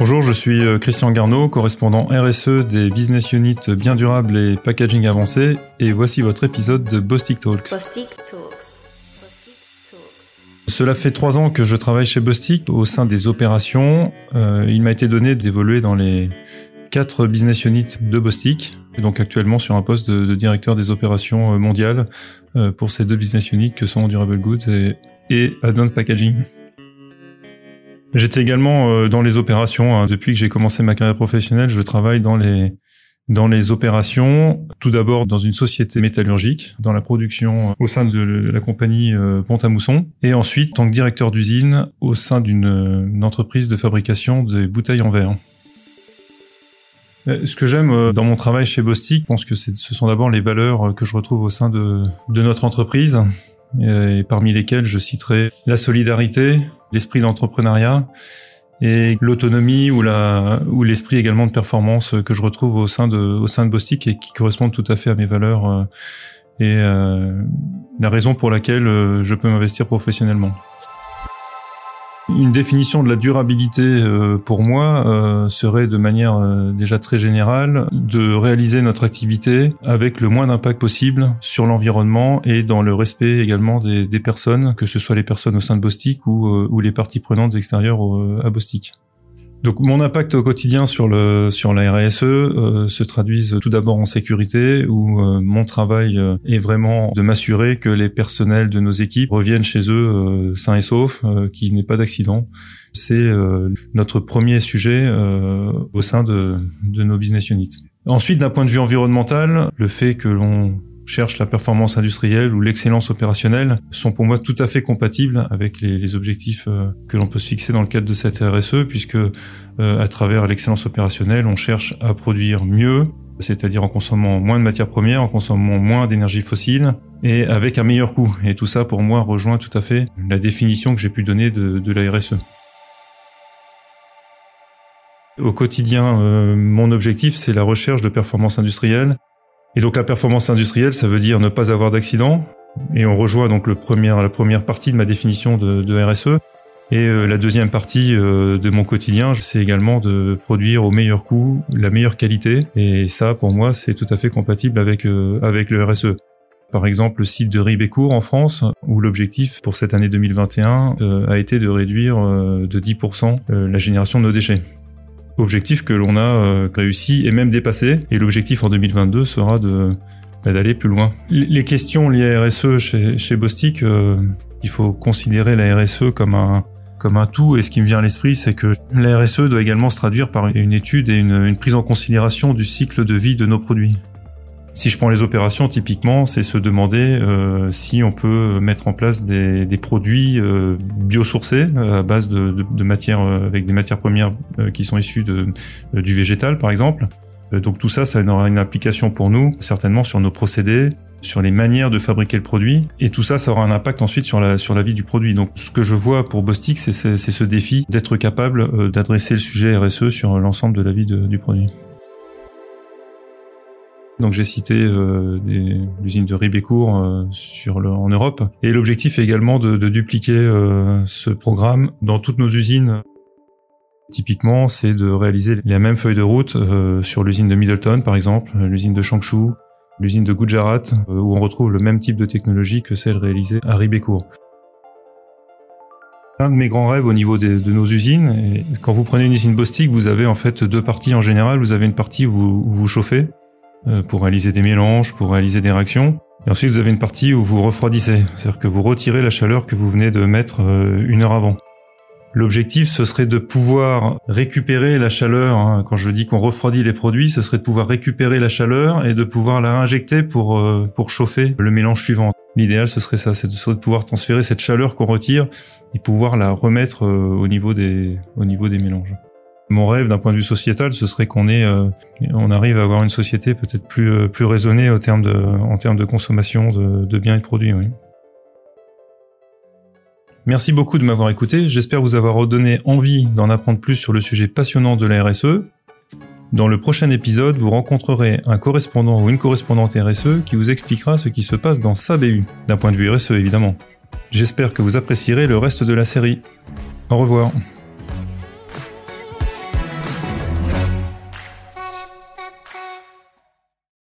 Bonjour, je suis euh, Christian Garneau, correspondant RSE des business units bien durables et packaging avancé, et voici votre épisode de Bostik Talks. Bostik Talks. Cela fait trois ans que je travaille chez Bostik au sein des opérations. Euh, il m'a été donné d'évoluer dans les quatre business units de Bostik, donc actuellement sur un poste de, de directeur des opérations euh, mondiales euh, pour ces deux business units que sont Durable Goods et, et Advanced Packaging. J'étais également euh, dans les opérations. hein. Depuis que j'ai commencé ma carrière professionnelle, je travaille dans les dans les opérations. Tout d'abord dans une société métallurgique, dans la production euh, au sein de la compagnie euh, Pont-à-Mousson, et ensuite en tant que directeur d'usine au sein d'une une entreprise de fabrication des bouteilles en verre. Ce que j'aime dans mon travail chez Bostik, je pense que ce sont d'abord les valeurs que je retrouve au sein de, de notre entreprise, et parmi lesquelles je citerai la solidarité, l'esprit d'entrepreneuriat et l'autonomie ou la ou l'esprit également de performance que je retrouve au sein de au sein de Bostik et qui correspondent tout à fait à mes valeurs euh, et euh, la raison pour laquelle euh, je peux m'investir professionnellement. Une définition de la durabilité euh, pour moi euh, serait de manière euh, déjà très générale de réaliser notre activité avec le moins d'impact possible sur l'environnement et dans le respect également des, personnes, que ce soit les personnes au sein de Bostik ou, les parties prenantes extérieures à Bostik. Donc mon impact au quotidien sur le sur la RSE euh, se traduise tout d'abord en sécurité où euh, mon travail euh, est vraiment de m'assurer que les personnels de nos équipes reviennent chez eux euh, sains et saufs, euh, qu'il n'y ait pas d'accident. C'est notre premier sujet au sein de, de nos business units. Ensuite, d'un point de vue environnemental, le fait que l'on cherche la performance industrielle ou l'excellence opérationnelle sont pour moi tout à fait compatibles avec les, objectifs euh, que l'on peut se fixer dans le cadre de cette RSE, puisque euh, à travers l'excellence opérationnelle, on cherche à produire mieux, c'est-à-dire en consommant moins de matières premières, en consommant moins d'énergie fossile et avec un meilleur coût. Et tout ça, pour moi, rejoint tout à fait la définition que j'ai pu donner de, de la RSE. Au quotidien, euh, mon objectif, c'est la recherche de performance industrielle. Et donc la performance industrielle, ça veut dire ne pas avoir d'accident. Et on rejoint donc le premier, la première partie de ma définition de, de RSE. Et euh, la deuxième partie euh, de mon quotidien, c'est également de produire au meilleur coût, la meilleure qualité. Et ça, pour moi, c'est tout à fait compatible avec, euh, avec le RSE. Par exemple, le site de Ribécourt en France, où l'objectif pour cette année 2021 euh, a été de réduire de 10% euh, la génération de nos déchets. Objectif que l'on a euh, réussi et même dépassé. Et l'objectif en 2022 sera de bah, d'aller plus loin. Les questions liées à RSE chez, chez Bostik, euh, il faut considérer la RSE comme un tout. Et ce qui me vient à l'esprit, c'est que la RSE doit également se traduire par une étude et une prise en considération du cycle de vie de nos produits. Si je prends les opérations, typiquement, c'est se demander euh, si on peut mettre en place des, produits euh, biosourcés euh, à base de, matières avec des matières premières qui sont issues du végétal, par exemple. Donc tout ça, ça aura une application pour nous, certainement sur nos procédés, sur les manières de fabriquer le produit, et tout ça, ça aura un impact ensuite sur la sur la vie du produit. Donc ce que je vois pour Bostik, c'est ce défi d'être capable d'adresser le sujet RSE sur l'ensemble de la vie du produit. Donc j'ai cité euh, l'usine de Ribécourt euh, sur le, en Europe, et l'objectif est également de, de dupliquer euh, ce programme dans toutes nos usines Typiquement, c'est de réaliser la même feuille de route euh, sur l'usine de Middleton, par exemple, l'usine de Changshu, l'usine de Gujarat, euh, où on retrouve le même type de technologie que celle réalisée à Ribécourt. Un de mes grands rêves au niveau des- de nos usines, quand vous prenez une usine Bostik, vous avez en fait deux parties en général. Vous avez une partie où vous, où vous chauffez pour réaliser des mélanges, pour réaliser des réactions. Et ensuite, vous avez une partie où vous refroidissez, c'est-à-dire que vous retirez la chaleur que vous venez de mettre euh, une heure avant. L'objectif, ce serait de pouvoir récupérer la chaleur. hein. Quand je dis qu'on refroidit les produits, ce serait de pouvoir récupérer la chaleur et de pouvoir la réinjecter pour euh, pour chauffer le mélange suivant. L'idéal, ce serait ça, c'est de, pouvoir transférer cette chaleur qu'on retire et pouvoir la remettre euh, au niveau des au niveau des mélanges. Mon rêve, d'un point de vue sociétal, ce serait qu'on euh, arrive à avoir une société peut-être plus euh, raisonnée en termes de consommation de, biens et de produits. Merci beaucoup de m'avoir écouté. J'espère vous avoir redonné envie d'en apprendre plus sur le sujet passionnant de la RSE. Dans le prochain épisode, vous rencontrerez un correspondant ou une correspondante RSE qui vous expliquera ce qui se passe dans sa BU, d'un point de vue RSE évidemment. J'espère que vous apprécierez le reste de la série. Au revoir.